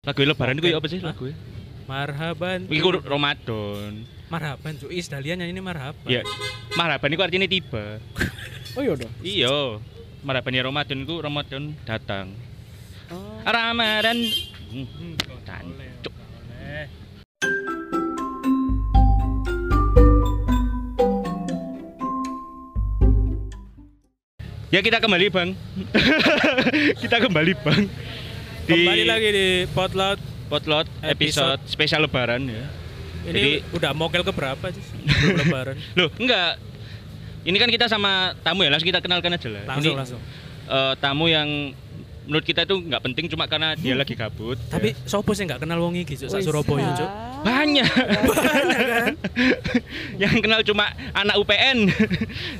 Lagu lebaran itu apa sih lagu? Marhaban. Iku Ramadan. Marhaban cuy. Is Dahlia nyanyi ini marhaban. Ya. Marhaban itu artinya tiba. Oh iya dong. Iya. Marhaban ya Ramadan itu Ramadan datang. Oh. Ramadan. Hmm. Hmm, Cancuk. Ya kita kembali bang. kita kembali bang. Di Kembali lagi di Potlot. Potlot episode, spesial Lebaran ya. Ini Jadi- udah mokel ke berapa sih? Lebaran. Loh enggak. Ini kan kita sama tamu ya, langsung kita kenalkan aja lah. Langsung Ini, langsung. eh, tamu yang menurut kita itu nggak penting cuma karena dia lagi gabut. Tapi ya. sopo sih nggak kenal wong iki sak Surabaya. Cuk. banyak. Banyak kan? yang kenal cuma anak UPN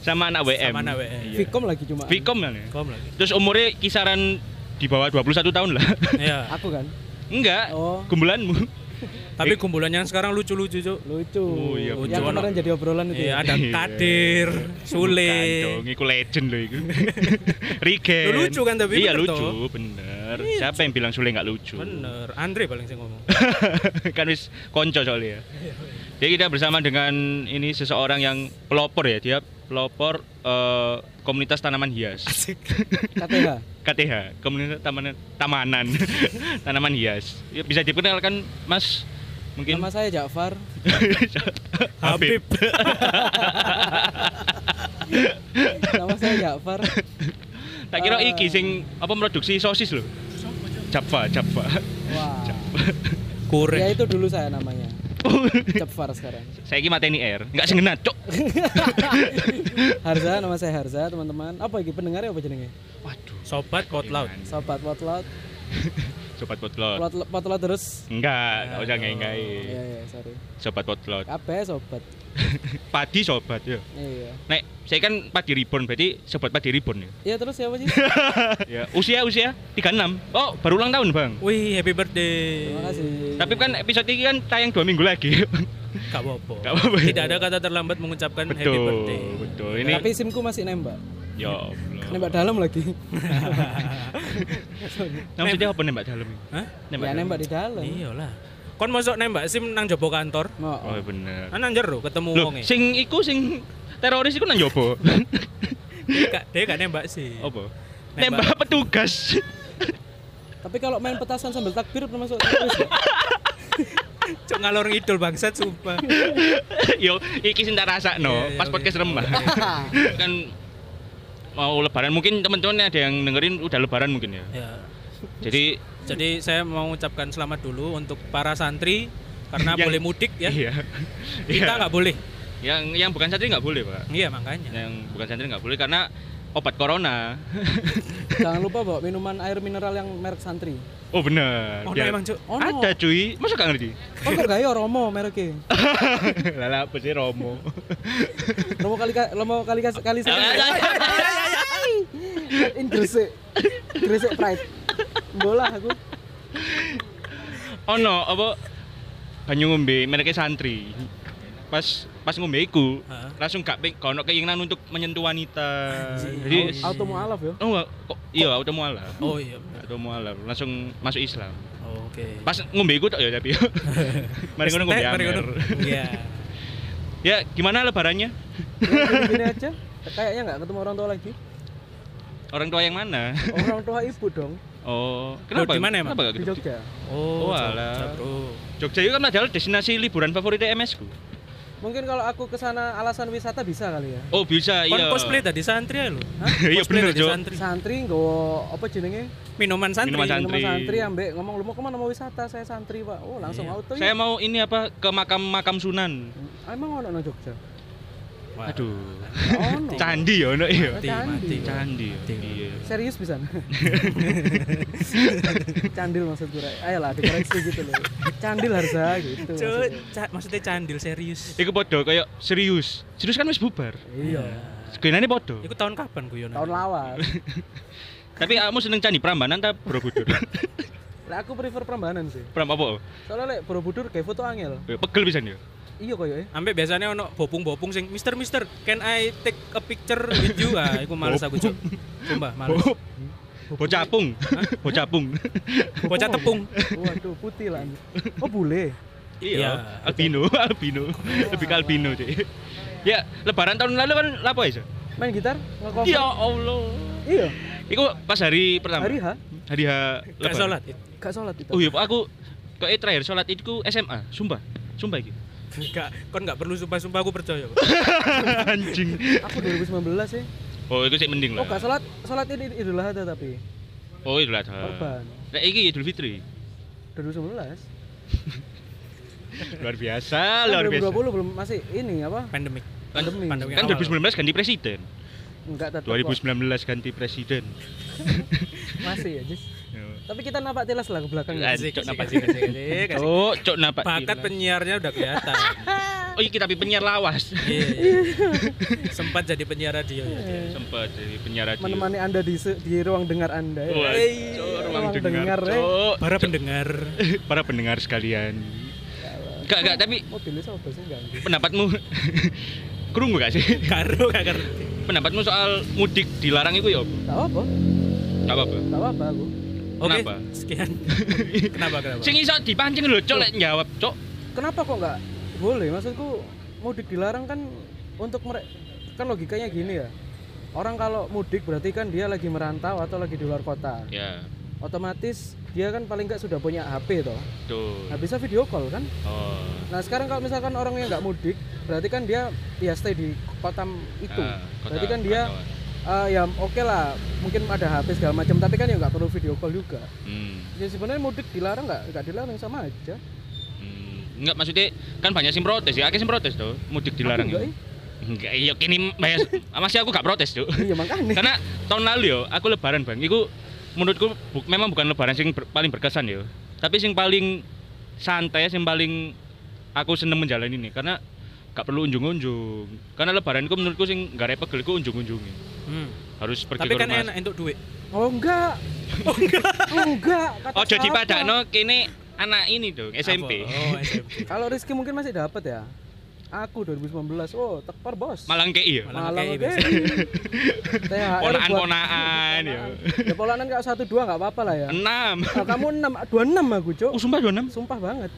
sama anak WM. Sama anak WM. Iya. Vkom lagi cuma. Vkom kan ya. Kom lagi. Terus umurnya kisaran di bawah 21 tahun lah. Iya. Aku kan. Enggak, Oh, gumbulanmu. Tapi kumpulannya sekarang lucu-lucu, Cuk. lucu. Oh, iya, Lucu, Yang kemarin jadi obrolan itu. Iya, ya? ada Iya. Kadir, Sule. Bukan dong, iku legend loh iku. Rigen. Lu lucu kan tapi Iya lucu, toh? bener. Iya, Siapa yang bilang Sule nggak lucu? Bener, Andre paling sih ngomong. kan wis konco soalnya ya. Jadi kita bersama dengan ini seseorang yang pelopor ya, dia pelopor eh, komunitas tanaman hias. Asik. KTH. KTH, komunitas tamanan tamanan tanaman hias. Ya, bisa diperkenalkan Mas mungkin Nama saya Jafar. Habib. Nama saya Jafar. tak kira Eh. iki sing apa produksi sosis loh. Java, Java. Wah. Kure. Ya itu dulu saya namanya. Jafar sekarang. Saya ini mateni air, enggak sengenat, cok. Harza, nama saya Harza, teman-teman. Apa iki pendengarnya apa jenenge? Waduh, Sobat Potlaut. Sobat Potlot. sobat potlot. Potlot, potlot terus. Enggak, enggak usah Iya, ngai-ngai. iya, sorry. Sobat potlot. Kabeh sobat. Padi sobat ya. Iya. Nek, saya kan padi reborn berarti sobat padi reborn ya. Iya terus siapa sih? ya. Usia usia 36. Oh, baru ulang tahun, Bang. Wih, happy birthday. Terima kasih. Tapi kan episode ini kan tayang dua minggu lagi. Gak apa-apa. Gak apa-apa ya? Tidak ada kata terlambat mengucapkan happy betul, birthday. betul. Ini Tapi simku masih nembak. ya Allah. Nembak dalam lagi. Maksudnya apa nembak dalam? Hah? Nembak. ya dalam? nembak di dalam. Iyalah. Kon masuk nembak sim nang jopo kantor. Oh, Oh, bener. Kan nang jero ketemu Loh, wonge. sing iku sing teroris iku nang jopo. Dia gak nembak sih. apa? Nembak. Nembak petugas. Tapi kalau main petasan sambil takbir termasuk terus ya? Cuk ngalor ngidul bangsat sumpah. Yo, iki sing tak rasakno Iya, iya, pas oke. podcast remah. kan mau lebaran mungkin teman-teman ada yang dengerin udah lebaran mungkin ya. Ya. Jadi Jadi saya mau ucapkan selamat dulu untuk para santri karena Yang- boleh mudik ya. iya. Kita Iya. nggak boleh. Yang yang bukan santri nggak boleh, Pak. Iya makanya. Yang bukan santri nggak boleh karena obat corona. Jangan lupa bawa minuman air mineral yang merek Santri. Oh bener. Oh, Dia- emang. Oh, no. Ada cuy, masa gak ngerti? Kok kok gaya Romo mereknya? Lala apa sih Romo? Romo kali ka- Romo kali kali sekali. In Gresik. Gresik Pride. Bola aku. ono apa banyu ngombe mereknya santri. Pas pas ngombe iku langsung gak peng gak ono keinginan untuk menyentuh wanita. Anjing. Jadi Auto mualaf ya. oh enggak, kok iya auto mualaf. Oh iya. Auto mualaf langsung masuk Islam. Oh, Oke. Pas ngombe iku tok ya tapi. Mari ngono ngombe Mari amer. ngono. Iya. Ya, gimana lebarannya? Gini-gini aja. Kayaknya nggak ketemu orang tua lagi. Orang tua yang mana? Orang tua ibu dong Oh, kenapa? di mana emang? Kenapa gak di ketemu? Jogja. Oh, Oh, Jogja, alah. Bro. Jogja itu kan adalah destinasi liburan favorit MS ku. Mungkin kalau aku ke sana alasan wisata bisa kali ya. Oh, bisa Kon iya. cosplay tadi santri ya lu. Iya bener, tadi Jo. Santri. Santri nggawa apa jenenge? Minuman santri. Minuman santri. Minuman santri ambek ngomong lu mau ke mana mau wisata saya santri pak oh langsung Iya. auto Saya ya mau ini apa ke makam-makam Sunan. Ah, emang ono nang Jogja. Aduh. ono Candi ya ono iya. Mati, Candi. mati. Candi. ya? Mati. Iya. serius bisa candil maksud gue ayolah dikoreksi gitu loh candil harga gitu Cuk, maksudnya. ca- maksudnya candil serius. Iku podo kayak serius. Serius kan wis bubar. iya Segenane podo. Iku tahun kapan guyonan? tahun lawas Tapi kamu seneng Candi Prambanan ta Borobudur? lah aku prefer Prambanan sih Pram apa? soalnya lek Borobudur kayak foto angel Ya, Pegel pisan ya. Iya koyo ya Ambek biasanya ono bopung-bopung sing Mister Mister, can I take a picture with you? Ah, iku males aku, Cuk. Sumpah, males. Oh. Bocah pung. Bocah pung. Bocah tepung. Waduh, putih lah. Oh, bule. Iya. Iya, albino, albino. Lebih ke albino, Dik. Ya, lebaran tahun lalu kan lapo ya? Main gitar, nge-cover. Ya Allah. Iya, Iku pas hari pertama. hari H Hari H Gak sholat. gak sholat itu. Oh iya, aku kok terakhir sholat itu SMA, sumpah. Sumpah iki. Enggak, kon enggak perlu sumpah-sumpah aku percaya kok. Anjing. Aku 2019 sih. Oh, itu sih mending Oh, lah. gak sholat, sholat ini Idul Adha tapi Oh, itu lah. korban. Nah, iki Idul Fitri. 2019. Luar biasa, Kan luar biasa. 2020 belum masih ini apa? Pandemik. Kan, Pandemi. Pandemi kan awal. 2019 ganti presiden. Enggak tetap kok. 2019 ganti presiden. Masih ya, Jis. Tapi kita nampak tilas lah ke belakang. Asik, cok, napak asik. Oh, cok napak. Bakat tilas. penyiarnya udah kelihatan. Oh, iya tapi penyiar lawas. Iya, iya. Sempat jadi penyiar radio ya. Sempat jadi penyiar radio. Menemani Anda di di ruang dengar Anda. ya. Wah, cok, ruang ruang dengar, dengar, eh. cok. Para pendengar. Para pendengar sekalian. Gak, gak, tapi Mobilnya sama sih enggak? pendapatmu kerungu gak sih? Karo gak ngerti. Pendapatmu soal mudik dilarang itu ya? Tahu apa? Gak apa-apa. Tahu apa aku? Oke, Kenapa? sekian. kenapa kenapa? Sing iso dipancing lho, cok lek jawab, cok. Kenapa kok enggak boleh? Maksudku mudik dilarang kan untuk mereka kan logikanya gini ya. Orang kalau mudik berarti kan dia lagi merantau atau lagi di luar kota. Ya, Otomatis dia kan paling nggak sudah punya HP toh. tuh. Nah, bisa video call kan? Oh. Nah, sekarang kalau misalkan orang yang nggak mudik, berarti kan dia ya stay di kota itu. Ah, kota berarti kan dia eh, ya oke lah, mungkin ada HP segala macam, tapi kan ya nggak perlu video call juga. Hmm. Ya sebenarnya mudik dilarang nggak? Nggak dilarang sama aja. Hmm. Enggak maksudnya kan banyak sing protes ya, sing protes tuh, mudik dilarang. Aku enggak, itu. Enggak, iya kini masih aku gak protes, Cuk. Iya makanya. Karena tahun lalu yo aku lebaran, Bang. Iku menurutku bu- memang bukan lebaran sing ber- paling berkesan yo. Tapi sing paling santai, sing paling aku seneng menjalani ini karena gak perlu unjung-unjung. Karena lebaran itu menurutku sing gak repot iku unjung-unjungi. Hmm. Harus pergi Tapi ke kan rumah. enak untuk duit. Oh enggak. Oh enggak. oh enggak. Oh, jadi siapa? padakno kene anak ini dong, SMP. Oh, SMP. Kalau Rizky mungkin masih dapat ya. Aku 2019. Oh, tekor bos. Malang kei ya. Malang. THR Ponaan-ponaan, buat- ya. Ya polanan enggak satu dua enggak apa-apa lah ya. Enam. Nah, kamu 6, 26 aku, Cuk. Oh, sumpah 26. Sumpah banget.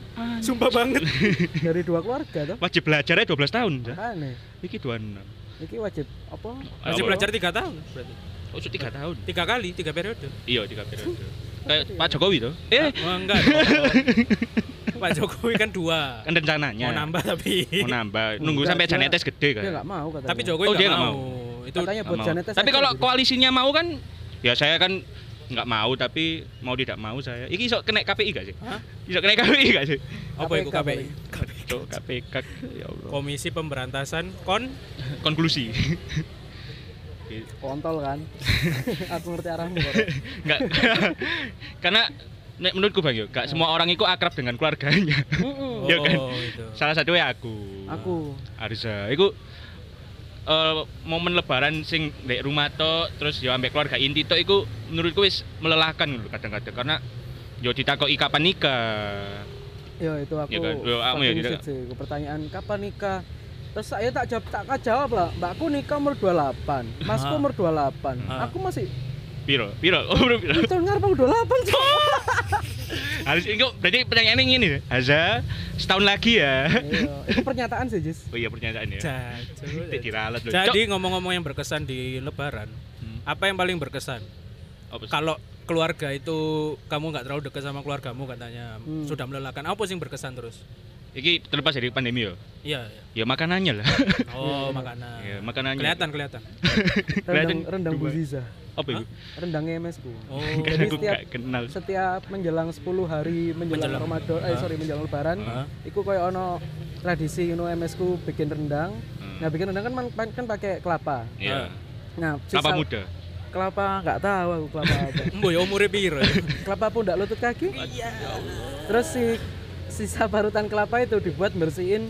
Sumpah banget. Dari dua keluarga tuh. Wajib belajarnya 12 tahun. ya. Aneh. Iki 26. Iki wajib apa? Apa? belajar tiga tahun berarti. Oh, tiga tahun. Tiga kali, tiga periode. Iya, tiga periode. Kayak Pak Jokowi tuh. Eh, Oh, enggak. Pak Jokowi kan dua. kan rencananya. Mau nambah tapi. Mau nambah. Nunggu Enggak, sampai Janetes gede kan. Dia enggak mau katanya. Tapi Jokowi Oh, dia nggak nggak mau. Itu katanya buat. Janetes. Tapi aja kalau gitu. koalisinya mau kan ya saya kan nggak mau tapi mau tidak mau saya. Iki iso kena KPI gak sih? Hah? Iso kena KPI gak sih? apa itu KPK KPI? Tuh KPK ya Allah. Komisi Pemberantasan Kon Konklusi. kontol kan. aku ngerti arahmu kok. Enggak. Karena nek menurutku Bang yo, gak semua orang itu akrab dengan keluarganya. Kan? Oh, itu. Salah satunya aku. Aku Arza. Iku eh, momen lebaran sing ndek rumah to terus yo ambek keluarga inti to iku menurutku wis melelahkan lho kadang-kadang karena yo ditakoki kapan nikah. Ya itu aku. Iya kan? Yo, ya, pertanyaan kapan nikah? Terus saya tak jawab tak jawab lah. Mbakku nikah umur 28, Masku Ah. umur 28. Ah. Aku masih Piro? Piro? Oh, piro? itu ngarep aku 28. Cok. Harus ini berarti pertanyaannya gini Haza setahun lagi ya. Iya, itu pernyataan sih, Jis. Oh iya pernyataannya. Jajan. Tidak diralat loh. Jadi ngomong-ngomong yang berkesan di Lebaran, Hmm. apa yang paling berkesan? Kalau keluarga itu kamu nggak terlalu dekat sama keluargamu katanya Hmm. sudah melelahkan. Apa sih yang berkesan terus? Iki terlepas dari pandemi yo. Iya. iya. Ya makanannya lah. Oh makanan. ya, makanannya. Kelihatan kelihatan. Rendang Kelihatan rendang. Buziza. Apa itu? Rendang MS ku. Oh. Kan Jadi aku setiap- kenal. Setiap menjelang 10 hari menjelang, Menjelang. Ramadan, eh sorry menjelang lebaran, Hah? iku koyo ono tradisi ngono MS ku bikin rendang. Hmm. Nah, bikin rendang kan man- kan pakai kelapa. Iya. Nah, Kelapa sisa- muda. kelapa nggak tahu aku kelapa apa. Mbok ya umure piro? kelapa pundak lutut kaki. Terus si sisa parutan kelapa itu dibuat bersihin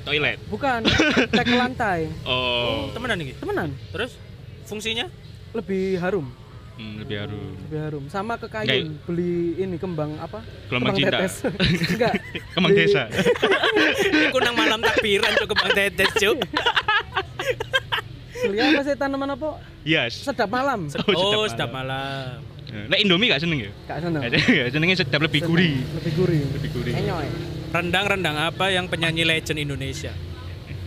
Toilet. bukan cek ke lantai. Oh. Temenan iki. Temenan, Terus fungsinya? lebih harum, Hmm, lebih harum. lebih harum. Sama ke kayun beli ini kembang apa? Gelombang cinta. tetes. Enggak. Kemang Beli- desa. Iku nang malam takbiran cuk kembang tetes cuk. Beli apa sih tanaman apa? Yes. Sedap malam. Oh, Oh, sedap sedap malam. Nek Indomie gak seneng ya? Gak seneng. Gak senengnya sedap lebih gurih. Lebih gurih. Lebih gurih. Enyoy. Rendang-rendang apa yang penyanyi legend Indonesia?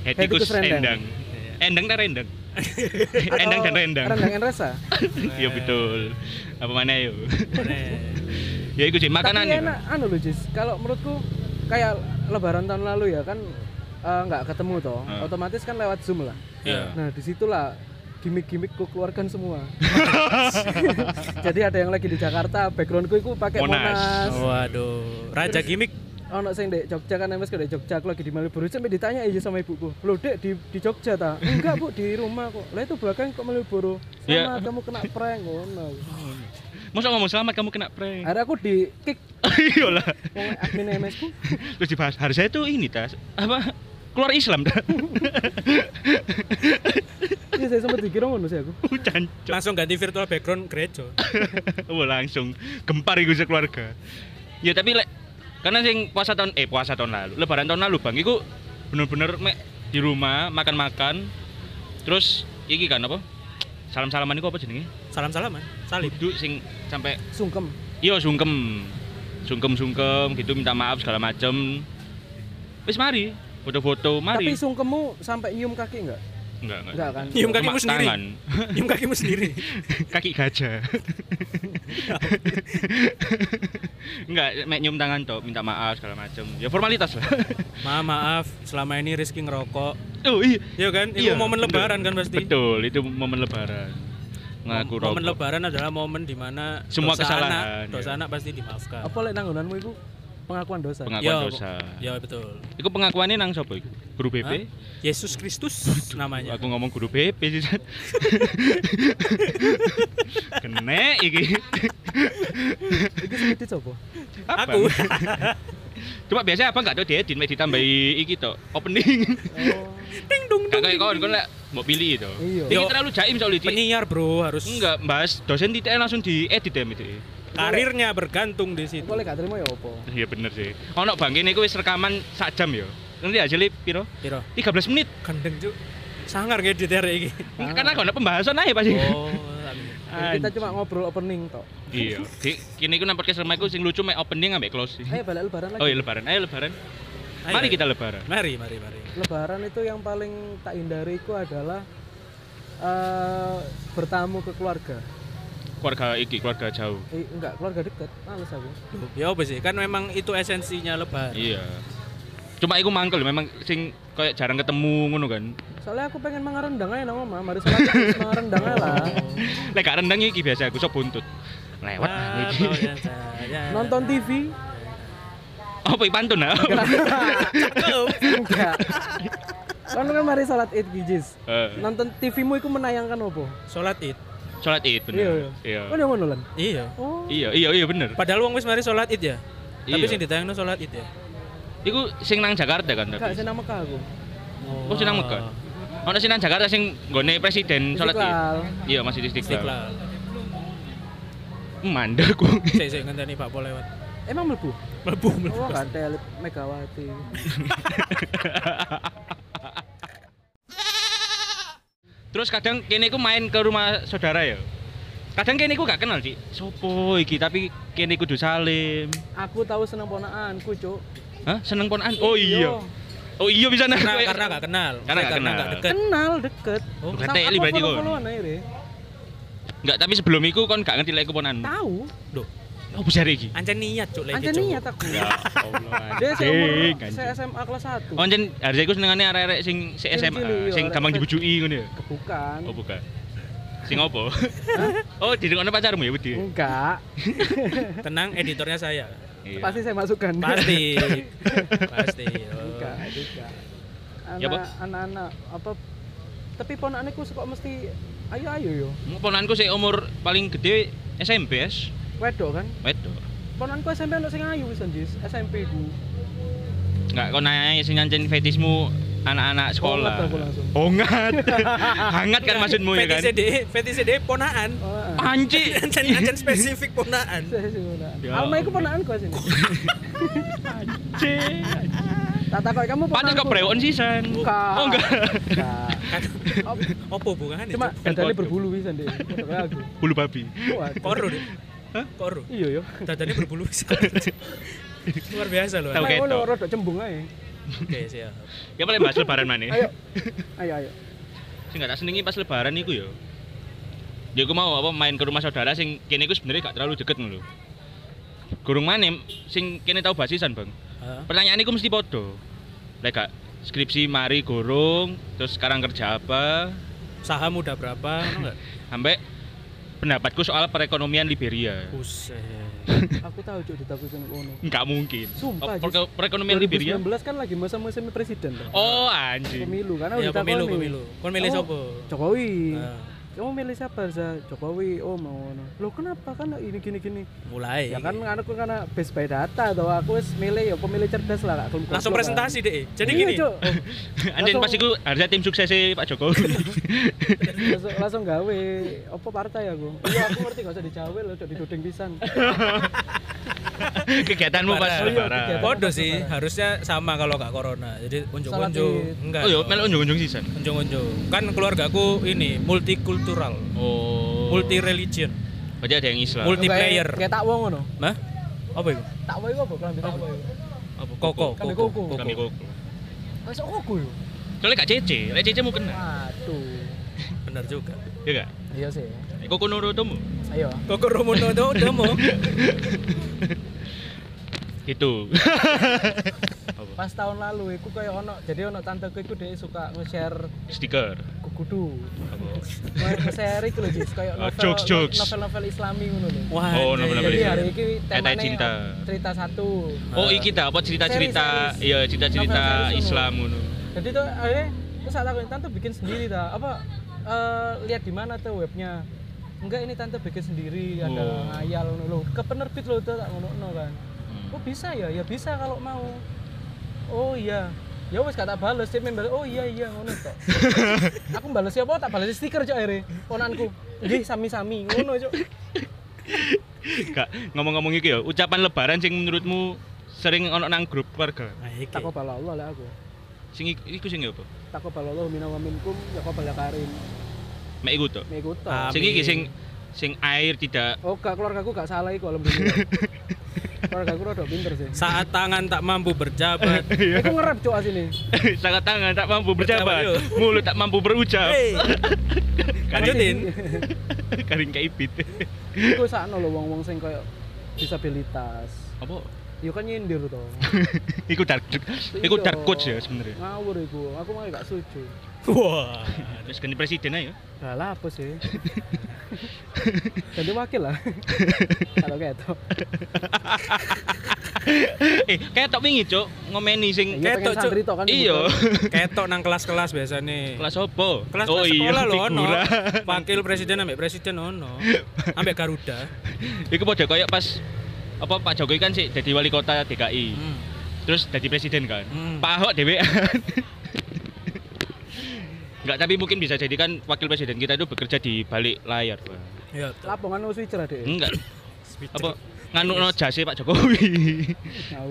Hetikus rendang. endang. Endang tak rendang. Endang dan rendang. Rendang Enresa. Iya betul. Apa mana yo? Mana? Ya itu sih makanan Tapi ya. enak anu loh Jis. Kalau menurutku kayak lebaran tahun lalu ya kan eh, nggak ketemu toh. Hmm. Otomatis kan lewat Zoom lah. Iya. Nah, di situlah gimmick-gimmick ku keluarkan semua. Jadi ada yang lagi di Jakarta, backgroundku itu pakai Monas. Monas. Waduh, raja gimmick. Ono sing dek Jogja kan MS di Jogja, aku lagi di Malioboro sampai ditanya aja sama ibuku. Loh, Dek di di Jogja ta? Enggak, Bu, di rumah kok. Lah itu belakang kok Malioboro. Sama Iya. kamu kena prank ngono. Masa ngomong selamat kamu kena prank. Akhirnya aku di kick Iya lah. wong admin MS ku. Terus dibahas harusnya itu ini tas apa keluar Islam dah. Iya, saya sempat dikira ngono sih aku. Cancok. Langsung ganti virtual background gereja. Wah langsung gempar iku sekeluarga. Ya tapi lek karena sing puasa tahun eh puasa tahun lalu, lebaran tahun lalu Bang, iku bener-bener mek di rumah makan-makan. Terus iki kan apa? Salam-salaman iku apa jenenge? Salam-salaman, salim. Duduk sing sampai Sungkem. iya sungkem. Sungkem-sungkem gitu minta maaf segala macem. Wis mari, foto-foto mari. Tapi sungkemmu sampai nyium kaki enggak? enggak, enggak. Enggak kan? Nyium kakimu sendiri. Tangan. Nyium kakimu sendiri. Kaki gajah. enggak, mek nyium tangan toh, minta maaf segala macem. Ya formalitas lah. Ma maaf, selama ini Rizky ngerokok. Oh iya. Iya kan? Itu Iya, momen lebaran kan pasti. Betul, itu momen lebaran. Ngaku Momen rokok. lebaran adalah momen di mana Semua dosa kesalahan, anak, ya. dosa anak pasti dimaafkan. Apa lek nanggonanmu itu pengakuan dosa? Pengakuan Ya, dosa. Ya betul. Iku pengakuannya nang sapa iku? Guru BP? Hah? Yesus Kristus namanya. Aku ngomong guru BP sih. Kene iki. Iki sing edit sapa? Apa? Aku. Cuma biasanya apa enggak tau diedit, mek ditambahi iki to, opening. Oh. Ding dong Gak kayak kon kon lek mau pilih itu. Iya. Ini Yo. terlalu jaim soalnya penyiar bro harus Enggak, bahas dosen tidak langsung diedit ya itu. Karirnya bergantung di situ. Lek gak terima ya apa? Iya bener sih. Ono bang ini wis rekaman sak jam ya. Nanti hasilnya piro? Piro? 13 menit. Gendeng cuk. Sangar ngedit hari ini. Karena kalau pembahasan aja pasti. Oh. Jadi kita cuma ngobrol opening tok. Iya. Di, kini aku nampak aku sing lucu mek opening ambek close. Ayo balik lebaran lagi. Oh iya lebaran. Ayo lebaran. Ayo, Mari ayo. kita lebaran. Mari, mari, mari. Lebaran itu yang paling tak hindari itu adalah eh bertamu ke keluarga. Keluarga iki, keluarga jauh. Eh, enggak, keluarga dekat. Males aku. Ya apa sih? Kan memang itu esensinya lebaran. Iya. Cuma aku mangkel memang sing kayak jarang ketemu ngono kan. Soalnya aku pengen mangan rendang aja nang omah. Mari salat terus mangan rendang aja lah. Lek gak rendang iki biasa aku sok buntut. Lewat saya- Nonton TV? Apa iki pantun ah? Enggak. Kan kan mari salat Id gijis. Eh, Nonton TV-mu itu menayangkan apa? Sholat id. Salat Id Iya, bener. iya. Iya. Kan yang ngono lan. Iya. Oh. Iya, iya, iya bener. Padahal wong wis mari sholat id ya. Tapi Iya. sing ditayangno sholat id ya. Iku sing nang Jakarta kan tapi. saya nama aku. Oh, sing nang Mekah? Ono sing nang Jakarta sing nggone presiden salat Id. Iya, masih di Istiqlal. Istiqlal. Mandek ku. Sik sik ngenteni Pak Pol lewat. Emang mlebu? Mlebu mlebu. Oh, kan telit Megawati. Terus kadang kene ku main ke rumah saudara ya. Kadang kene ku gak kenal, Cik. Sopo iki tapi kene kudu salim. Aku tahu seneng ponakanku, Cuk. Hah? Seneng ponakan? Oh iya. Oh iya bisa nang. Karena karena gak kenal. Karena nggak kenal. nggak deket. Kenal deket. Oh, teli aku berarti kok. Enggak, tapi sebelum iku kon gak ngerti lek kuponan. Tahu. Duh, Oh, besar iki. ancen niat cuk lagi. Anjir niat aku. Ya Allah. Dia saya. SMA kelas 1. Oh, jen harusnya iku senengane arek-arek sing si SMA, sing gampang dibujuki ngono ya. Bukan. Oh, bukan. Sing opo? oh, didengokno pacarmu ya, Budi? Enggak. Tenang, editornya saya. Iya. Pasti saya masukkan. Pasti. Pasti. Oh. Enggak, enggak. Ya. Anak anak-anak apa tapi ponakanku suka mesti ayo ayo yo. Ponanku sih umur paling gede SMP es. Wedok kan? Wedok. Ponanku SMP ono sing ayu wis Jis. SMP ku. Enggak kau naik sing nyancen fetismu anak-anak sekolah. Hongat aku langsung. Hongat. Hangat kan maksudmu ya kan? VTCD, VTCD ponaan. Oh. Panci. Ancen ancen spesifik ponaan. Ya Alma iku ponakanku sini. Tak takut kamu Pantes kok brewon sisan. Enggak. Oh enggak. Kan Op- opo bukan Cuma foto. berbulu bisa deh. Bulu babi. Koro deh. Kok ro? Iya yo. Dadane berbulu bisa. Luar biasa loh. Tahu ketok. rada cembung ae. Oke, siap. Ya paling bahas lebaran mana? Ayo. Ayo ayo. Sing gak tak senengi pas lebaran iku yo. Ya aku mau apa main ke rumah saudara sing kene iku sebenarnya gak terlalu deket ngono lho. Gurung manem sing kene tau basisan, Bang. Hah? Pertanyaan iku mesti podo. Lek gak skripsi mari gorong, terus sekarang kerja apa? Saham udah berapa? Sampai pendapatku soal perekonomian Liberia. Buset. Aku tahu cuk ditakutin ngono. Enggak mungkin. Sumpah, Oh, perekonomian Liberia. 2019 kan lagi masa-masa presiden. Oh, anjing. Pemilu karena Ya udah pemilu pemilu. Kon milih sapa? Jokowi. Nah, Kamu milih siapa za Jokowi? Oh mau ngono. Loh kenapa kan ini gini gini? mulai. Ya kan anakku karena based by data tuh aku wis milih ya pemilih cerdas lah gelem Langsung presentasi deh. kan. Jadi Iya, gini. Anjing Langsung- pas iku harusnya tim suksesnya Pak Jokowi. langsung, langsung gawe apa partai aku iya aku ngerti gak usah dicawe loh cok diduding pisan Kegiatanmu pas lebaran. Iya, Podo sih, harusnya sama kalau gak corona. Jadi unjuk-unjuk. Id. Enggak. Oh iya, dong. melok unjung-unjung sisan. Unjuk-unjuk. Kan keluargaku ini multikultural, Oh. multi religion, Berarti ada yang Islam. multiplayer. kayak tak wong ngono Hah? Apa itu? tak wong iku apa kelambi tak wong iku Apa? Koko, Kami koko, koko. Kami koko. wis kok yo Soalnya gak cece, lek cece mau kena. aduh Benar juga. Ya gak? iya sih Koko Norotomo. ayo Koko Romono itu demo. Gitu. Pas tahun lalu iku kayak ono jadi ono tanteku iku dia suka nge-share Stiker. Iku lho Jis kayak Oh, novel jokes, jokes. novel-novel islami ngono lho Wah. Oh, novel-novel jadi Islami. hari ini Tetai temanya cinta. cerita satu Oh, iki ta apa cerita-cerita iya cerita-cerita Islam ngono. jadi tuh eh terus takutin tante bikin sendiri ta apa eh, lihat di mana tuh webnya enggak ini tante bikin sendiri ada Oh. ngayal ngono lho ke penerbit lho tuh tak ngono kan Hmm. oh bisa ya ya bisa kalau mau oh iya ya wes kata bales dia membales oh iya iya ngono kok aku bales siapa tak bales stiker cok akhirnya ponanku nggih sami-sami ngono cok Gak ngomong-ngomong iki ya, ucapan lebaran sing menurutmu sering ono nang grup keluarga. Nah, iki. tak kobal Allah lah aku Sing iku iku sing apa? tak kobal Allah mina wa minkum ya kobal ya karim Mek iku to. mengikut Ah. Sing iki sing sing air tidak Oh, gak keluarga aku gak salah iku alhamdulillah. keluarga aku rada pinter sih. Saat tangan tak mampu berjabat. Aku ngerap cok asine. sangat tangan tak mampu Berjabat, mulut tak mampu berucap. Hei. Lanjutin. Karing kaibit. Iku sakno lho wong-wong sing koyo disabilitas. Apa? Yo kan nyindir to. Iku dark iku dark coach ya sebenarnya. Ngawur iku. Aku mah gak setuju. Wah. Terus ganti presiden aja. Lah lah apa sih? Jadi wakil lah. Kalau kayak itu. eh, kayak tok wingi, Cuk, ngomeni sing Iya Ketok, Cuk. kan. Iya. Ketok nang kelas-kelas biasanya. Kelas opo? Kelas oh iya, sekolah lho ono. Wakil presiden ambek presiden ono. Ambek Garuda. Iku padha koyo pas apa Pak Jokowi kan sih jadi wali kota DKI. Hmm. Terus jadi presiden kan. Hmm. Pak Ahok dhewean. Enggak, tapi mungkin bisa jadi kan wakil presiden kita itu bekerja di balik layar, Pak. Ya. Lapongan wis switcher Dek. Enggak. apa nganu no jase Pak Jokowi.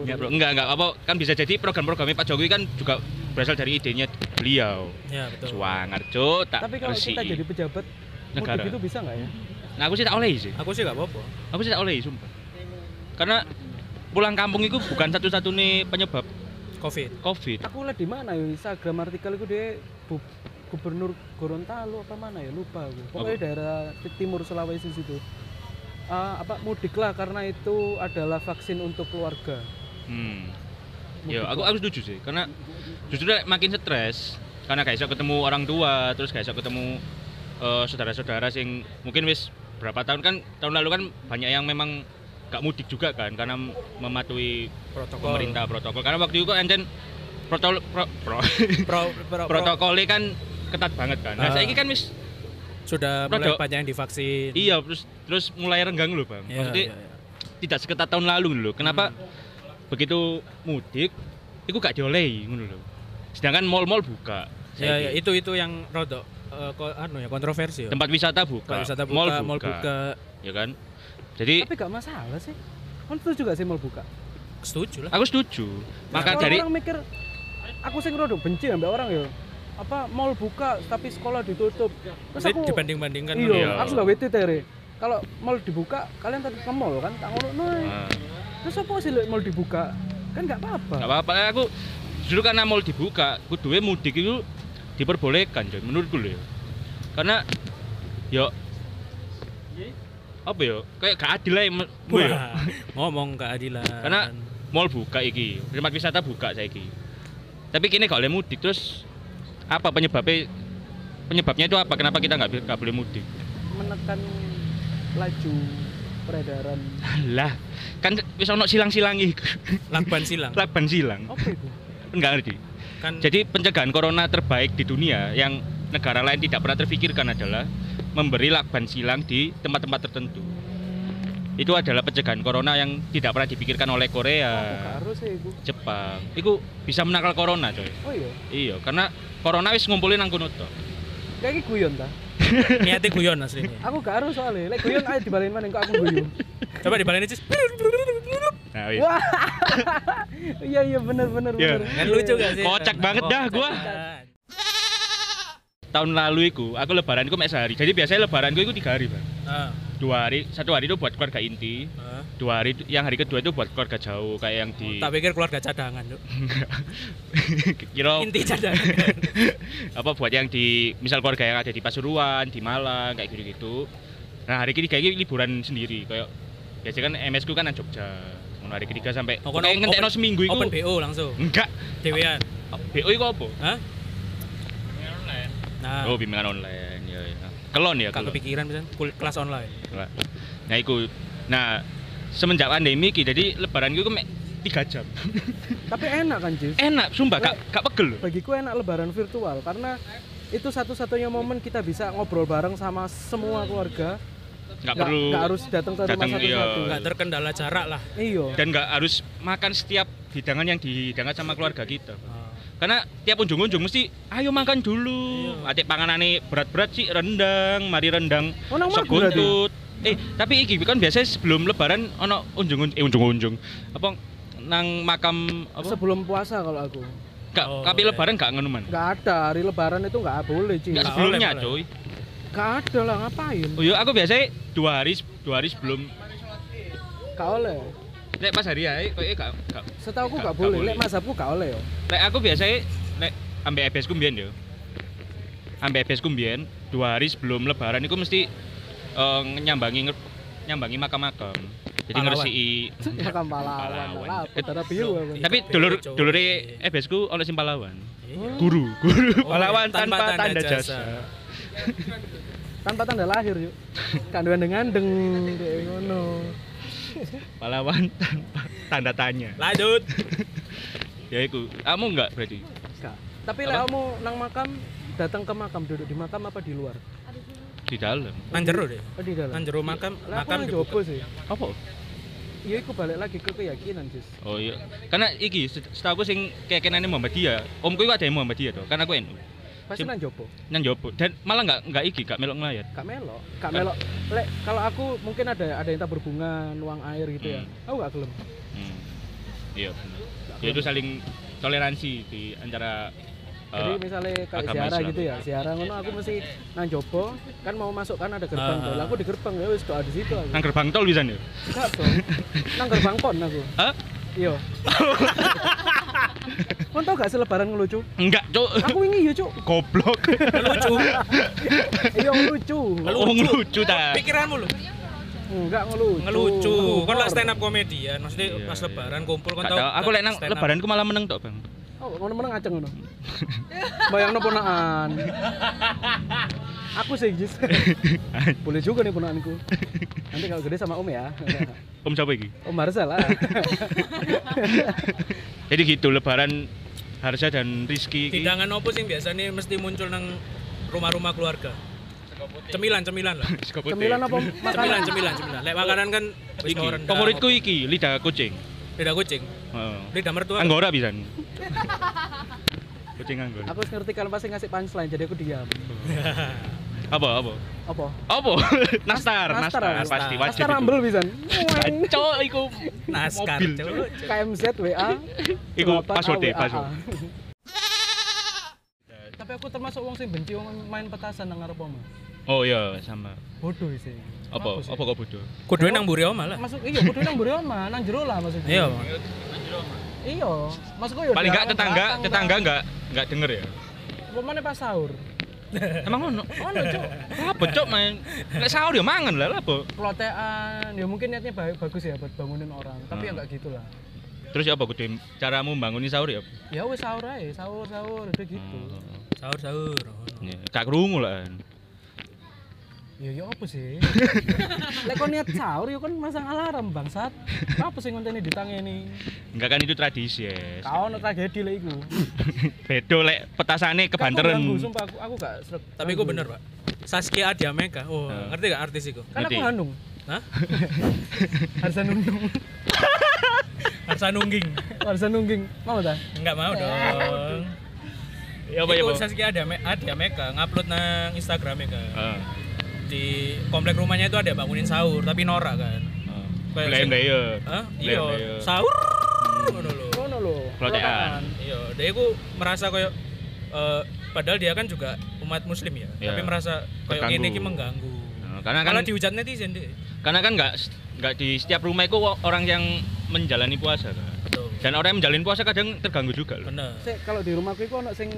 Enggak, Bro. Enggak, enggak apa kan bisa jadi program-programnya Pak Jokowi kan juga berasal dari idenya beliau. Ya betul. Suwangar, Cuk, tak Tapi kalau kita jadi pejabat Negara. itu bisa nggak ya? Nah, aku sih tak oleh sih. Aku sih gak apa-apa. Aku sih tak oleh, sumpah. Karena pulang kampung itu bukan satu-satunya penyebab Covid. Covid. Aku lihat di mana ya Instagram artikel itu dia bu- gubernur Gorontalo apa mana ya lupa aku. Pokoknya Apa? daerah ti- timur Sulawesi situ. Ah, apa mudik lah karena itu adalah vaksin untuk keluarga. Hmm. Mudik Ya, aku aku setuju sih karena justru makin stres karena gak bisa ketemu orang tua, terus gak bisa ketemu eh, saudara-saudara sing mungkin wis berapa tahun kan tahun lalu kan banyak yang memang gak mudik juga kan karena mematuhi Protokol. pemerintah protokol karena waktu itu anjen protokol pro, pro- Pro, pro- pro- protokolnya kan ketat banget kan. Nah, Ah. saya kan wis sudah mulai Rodok. banyak yang divaksin. iya terus terus mulai renggang loh, Bang. Ya, Maksudnya ya, ya. tidak seketat tahun lalu loh. Kenapa Hmm. begitu mudik itu gak diolehi ngono lho. Sedangkan mall-mall buka. Ya, ya, itu itu yang rodok eh, ko- anu ya kontroversi ya. Tempat wisata buka, Tempat wisata buka, mall mall buka, buka. ya kan? Jadi Tapi gak masalah sih. Kan setuju gak sih mau buka? Setuju lah. aku setuju. Maka Orang- dari orang mikir aku sing rada benci ambek orang ya. Apa mall buka tapi sekolah ditutup. Terus aku dibanding-bandingkan Iya, Iya. aku gak wedi tere. kalau mall dibuka kalian tetap ke mall kan tak ngono no. Nah, Terus apa sih mall dibuka? Kan nggak apa-apa. nggak apa-apa aku justru karena mall dibuka kuduwe mudik itu diperbolehkan coy menurutku lho ya. karena yo apa yo kayak gak adil lah ya, ya. Ngomong keadilan. Karena- mall buka iki tempat wisata buka saiki tapi kini kalau mudik terus apa penyebabnya? Penyebabnya itu apa? Kenapa kita nggak nggak boleh mudik? Menekan laju peredaran. lah kan wis ono silang-silangi lakban silang. laban silang. Apa itu? enggak ngerti. Kan jadi pencegahan corona terbaik di dunia yang negara lain tidak pernah terfikirkan adalah memberi lakban silang di tempat-tempat tertentu itu adalah pencegahan corona yang tidak pernah dipikirkan oleh Korea harus sih iku. Jepang itu bisa menangkal corona coy Oh iya. iya karena corona wis ngumpulin nang kono tok Kayak iki guyon ta. niatnya guyon aslinya. Aku gak harus soalnya. Lek guyon ayo dibalain mana kok aku guyon. Coba dibalikin Cis. nah, wis. Wah. Iya iya bener bener Iya. bener. Kan lucu gak sih? Kocak banget dah gua. Tahun lalu iku aku lebaran iku mek sehari jadi biasanya lebaran iku tiga hari bang Ah, dua hari satu hari itu buat keluarga inti ah. dua hari yang hari kedua itu buat keluarga jauh kayak yang di Tak pikir keluarga cadangan, Cuk. kira Inti cadangan. apa buat yang di misal keluarga yang ada di Pasuruan di Malang kayak gitu gitu nah hari ketiga ini liburan sendiri kayak biasanya kan MS ku kan nang Jogja Ngono hari ketiga sampai Oh, kayak ngentekno seminggu iku Open BO langsung. enggak Dewean. BO iku apa Hah? Nah, oh bimbingan online kelon ya gak kelon kepikiran bisa kelas online. nah iku nah semenjak pandemi iki jadi lebaran mek 3 jam Tapi enak kan, Jis? enak sumpah gak gak pegel loh Bagiku enak lebaran virtual karena itu satu-satunya momen kita bisa ngobrol bareng sama semua keluarga. nggak Nggak- perlu nggak harus datang ke rumah datang, iya. satu-satu. Gak terkendala jarak lah. Iya. dan nggak harus makan setiap hidangan yang dihidangkan sama keluarga kita Ah. Karena tiap unjung-unjung mesti ayo makan dulu Iya. adik panganane berat-berat sih rendang mari rendang Oh, buntut eh tapi iki kan biasanya sebelum lebaran ono unjung-unjung eh unjung-unjung apa nang makam apa Sebelum puasa kalau aku. gak Oh, tapi iya. lebaran gak ngono man Nggak ada hari lebaran itu nggak boleh, Ci. Enggak Nggak sebelumnya boleh, coy Nggak ada lah ngapain? oh iya aku biasanya dua hari dua hari sebelum Nggak oleh. Lek pas hari ya kok gak gak Setahu aku nggak boleh. Lek mazhabku nggak oleh yo. lek aku biasanya lek ambek EBS ku mbiyen yo ambek EBS ku mbiyen dua hari sebelum lebaran itu mesti eh, nyambangi nyambangi makam-makam jadi ngeresiki Makam pahlawan. Aku. tapi dulur dulure EBS ku oleh sing pahlawan Iya. guru guru Oh, pahlawan tanpa tanda jasa. Tanpa tanda lahir yuk. Kanduan dengan deng ngono. Pahlawan tanpa tanda tanya Lanjut. ya iku kamu enggak berarti Nggak. Tapi lek kamu nang makam datang ke makam duduk di makam apa di luar? di dalam Nang jero deh. Oh, di dalam. Nang jero makam, Lah aku makam nang dibuka. jopo sih. apa Iya, aku balik lagi ke keyakinan, Jis. oh iya karena iki set- setahu aku sing keyakinannya Muhammadiyah omku itu ada yang Muhammadiyah tuh karena aku NU Pasti nang jopo. nang jopo dan malah nggak nggak iki gak melok ngelayat Gak melok, gak melok. Lek kalau aku mungkin ada ada yang tabur bunga, nuang air gitu ya. Aku gak gelem. Hmm. Iya. Ya itu saling toleransi di antara Jadi eh, misalnya kayak Islam. gitu ya, ziarah ngono aku mesti nang jopo, kan mau masuk kan ada gerbang Ah. tuh. Lah aku di gerbang ya wis doa di situ aku. nang gerbang tol bisa nih. Enggak dong. Nang gerbang kon aku. Hah? Iya. Kon tau gak sih lebaran ngelucu? Enggak, Cuk. Aku wingi ya, Cuk. Goblok. Lucu. Iya ngelucu. Oh, lucu ta. Pikiranmu lu. Enggak ngelucu. Ngelucu. Kan lah stand up komedian. Maksudnya Iya, pas iya. lebaran kumpul kan Gak tau. tahu, aku lek nang stand up. lebaranku malah meneng tok, Bang. Oh, ngono meneng aceng ngono. Bayangno ponaan. Aku sih, Jis. Boleh juga nih ponaanku. Nanti kalau gede sama Om ya. Om siapa iki? Om Marcel lah. Jadi gitu lebaran Harsha dan Rizky iki. Hidangan opo sing biasanya mesti muncul nang rumah-rumah keluarga? Cemilan, cemilan lah. Cemilan apa Cemilan, makanan? cemilan, cemilan. Lek makanan kan Iki. Favoritku iki lidah kucing. lidah kucing, Heeh. lidah mertua. Anggora bisa. kucing anggora. Aku ngerti kalau pasti ngasih punchline jadi aku diam. Apa apa? Apa? Apa? Nastar, Nastar, nastar, nastar. pasti wajib. Nastar rumble bisa. Cok iku. Cuk. KMZ WA. Iku 8 password-e, AWA. password. Tapi aku termasuk wong sing benci wong main petasan nang ngarep omah. Oh iya, sama. Bodoh sih. Apa? sih? Apa kok bodoh? Kudu nang mburi oma lah. Masuk iya kudu nang mburi omah, nang jero lah maksudnya. Iya. Iya. Maksudku ya Paling enggak tetangga, tetangga enggak enggak denger ya. Pemane pas sahur. Emang ono? Ono, Cuk. Apa cok main? Lek sahur ya mangan lah lah, apa? Klotekan, ya mungkin niatnya baik bagus ya buat bangunin orang, tapi ya Hmm. enggak gitu lah. Terus ya apa kudu caramu bangunin sahur ya? Ya wes sahur aja, sahur sahur udah gitu. Hmm. Sahur sahur. Ya, gak kerungu lah. Ya ya apa sih? Lek kon niat sahur ya kan masang alarm bangsat. Apa sih ngonteni ditangeni? Enggak kan itu tradisi ya. Kau ono tragedi lek iku. Bedo lek petasane Gak, aku sumpah aku aku gak srek. Tapi gue bener pak. Saskia Adiameka. Oh, ngerti gak artis itu? Kan aku. Hanung. Hah? Harsa nungging. Harsa Nungging. Harsa nungging. Mau ta? Enggak mau dong. Ya apa ya, Iku? Saskia Adiame- Adiameka ngupload nang Instagramnya kan. Heeh. Di komplek rumahnya itu ada bangunin sahur tapi norak kan. Kayak Blem sing- layer. Hah? Iya, sahur. Ngono lho. Ngono lho. Klotekan. Iya, dia itu merasa kayak eh, padahal dia kan juga umat muslim ya, Iya. tapi merasa kayak ini iki mengganggu. Nah, karena kan Malah dihujat netizen deh. karena kan enggak enggak di setiap rumah itu orang yang menjalani puasa kan. Betul. Dan orang yang menjalani puasa kadang terganggu juga loh. Bener. Sik, kalau di rumahku iku ono sing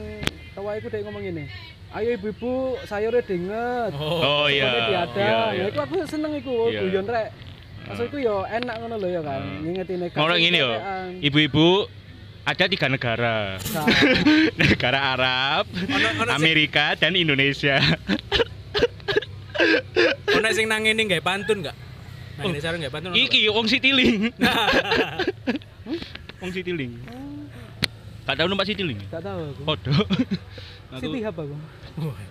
tawa iku dek ngomong ngene. Ayo ibu-ibu, sayurnya dinget. Oh iya. Pokoknya diadang. Iya, Ya iya. iku aku seneng iku, Iya. guyon rek. Maksudku yo enak ngono lho ya kan. Hmm. Ngingetine Ngomong gini yo. Ibu-ibu ada tiga negara. Nah, negara Arab, Ono ono sing Amerika dan Indonesia. ono sing nang ngene nggae pantun enggak? Nah, ini sarung nggae pantun. Iki wong Citiling. wong Citiling. Gak tau numpak Citiling. gak tahu aku. Podo. Siti hab aku.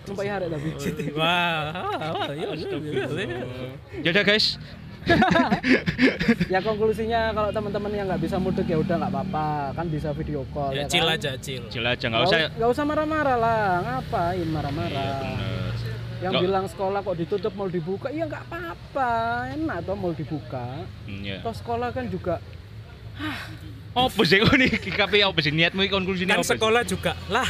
Numpak harek tapi. nggak? Wah, wah, iya, iya, iya, iya. Dadah guys. ya konklusinya kalau teman-teman yang nggak bisa mudik ya udah nggak apa-apa, kan bisa video call Ya ya, chill kan? aja, chill. Chill aja nggak usah. nggak usah marah-marah lah, ngapain Iya marah-marah? bener. yang Nggak- bilang sekolah kok ditutup mau dibuka, iya nggak apa-apa, enak toh mau dibuka. Hmm, ya. Toh sekolah kan juga Apa sih kok nih KP apa sih niatmu iki konklusinya Kan apa? sih? sekolah juga lah.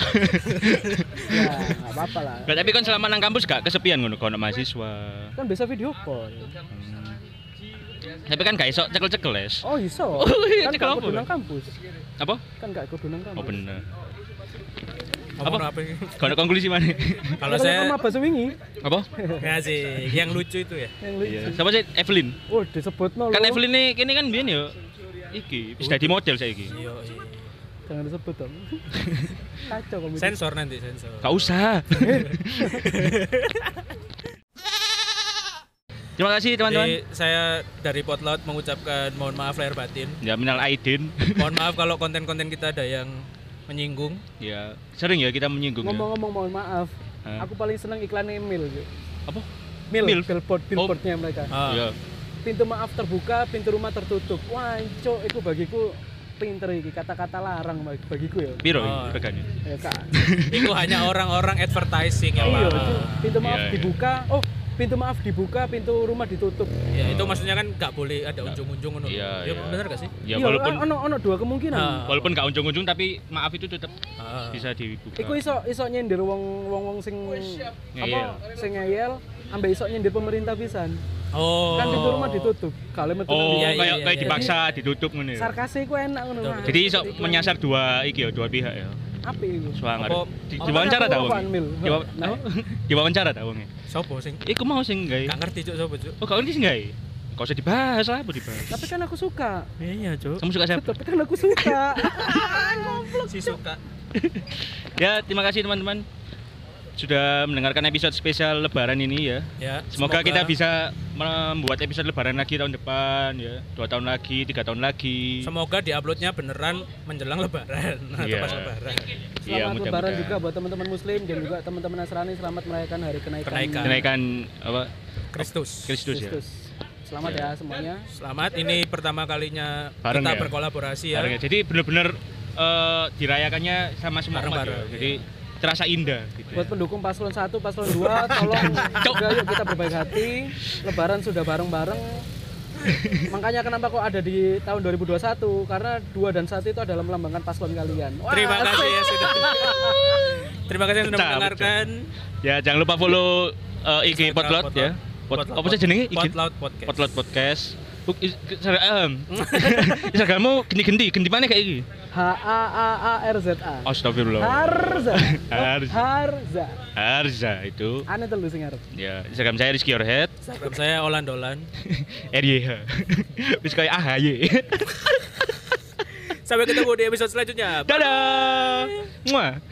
ya nggak apa-apa lah. Nggak, tapi kan selama nang kampus gak kesepian ngono kono mahasiswa. Kan bisa video call. Hmm. Tapi kan gak iso cekel-cekel les. Oh iso. Oh, iya, kan cekel gak apa, kudu nang kampus. Apa? Kan gak kudu nang kampus. Oh bener. Apa apa ini? Kono konklusi mana? Kalau saya sama bahasa wingi apa? ya sih, yang lucu itu ya. yang lucu. Iya. Siapa sih Evelyn? Oh, disebut no. Kan Evelyn ini kini kan biyen yo iki wis dadi model saiki. Iya, iya. Jangan disebut dong. Kacau kamu. Sensor nanti sensor. Gak usah. Terima kasih teman-teman. Saya dari Potlout mengucapkan mohon maaf lahir batin. Ya minal aidin. Mohon maaf kalau konten-konten kita ada yang menyinggung. Ya sering ya kita menyinggung ya. Ngomong-ngomong mohon maaf. Hah? Aku paling seneng iklan email. Apa? Mil, Mil? billboard, billboardnya mereka. Ah, Iya. Pintu maaf terbuka, pintu rumah tertutup. Wah, cok, itu bagiku pinter iki kata-kata larang bagi- bagiku ya. Piro Oh. regane? Ya kak. Itu hanya orang-orang advertising yang Iya, itu pintu maaf Iya, iya. dibuka. Oh, pintu maaf dibuka, pintu rumah ditutup. Ya itu maksudnya kan nggak boleh ada unjung-unjung ngono. Iya, Ya iya. benar gak sih? Ya Iya, walaupun ono ono dua kemungkinan. Ah. walaupun gak ujung-ujung tapi maaf itu tetap Ah. bisa dibuka. Iku iso iso nyindir wong wong wong sing Ngeyel. apa sing ngeyel ambek iso nyindir pemerintah pisan. Oh. Kan pintu rumah ditutup. Kalau metu Oh, Iya, iya, kayak iya, kayak iya. dipaksa ditutup ngono ya. sarkasnya iku enak ngono. Jadi iso menyasar dua iki ya, dua pihak ya. apa iku? Swanger. Apa- Di, diwawancara ta wong? Diwa- Nah. Diwawancara ta wonge? Sopo sing Iku mau sing gawe. gak ngerti cuk sopo cuk. Oh, gak ngerti sing gawe. Kau usah dibahas lah, apa dibahas. Tapi kan aku suka. Iya, cuk. Kamu suka siapa? Tapi kan aku suka. Si suka. Ya, terima kasih teman-teman sudah mendengarkan episode spesial Lebaran ini ya. Ya, Semoga, kita bisa membuat episode Lebaran lagi tahun depan ya, dua tahun lagi, tiga tahun lagi. Semoga diuploadnya beneran menjelang lebaran atau Iya. pas lebaran. Iya, Selamat mudah-mudahan. lebaran juga buat teman-teman muslim dan juga teman-teman Nasrani selamat merayakan hari kenaikan. Kenaikan. Kenaikan apa? Kristus. Kristus ya. Kristus. Selamat ya semuanya. Selamat, ini pertama kalinya Bareng kita ya? berkolaborasi ya. Bareng ya. Jadi benar-benar eh, dirayakannya sama semua umat ya. Jadi terasa indah gitu. Buat ya. pendukung paslon 1, paslon 2, tolong juga yuk kita berbaik hati. Lebaran sudah bareng-bareng. Makanya kenapa kok ada di tahun 2021? Karena 2 dan 1 itu adalah melambangkan paslon kalian. Wah, Terima kasih asik. ya sudah. Terima kasih yang sudah mendengarkan. Ya jangan lupa follow uh, IG Instagram Potlot ya. Pot, Potlot. apa sih jenenge IG? Potlout Podcast. Potlot Podcast. Instagram. Instagrammu gendi-gendi, gendi mana kayak iki? H A A A R Z A. Astagfirullah. Harza. Harza. Harza. Arza itu. Ane telu sing. Ya, Instagram saya Rizky Orhead. Instagram saya Olan Dolan. RYH. Wis kayak AHY. Sampai ketemu di episode selanjutnya. Dadah. Muah.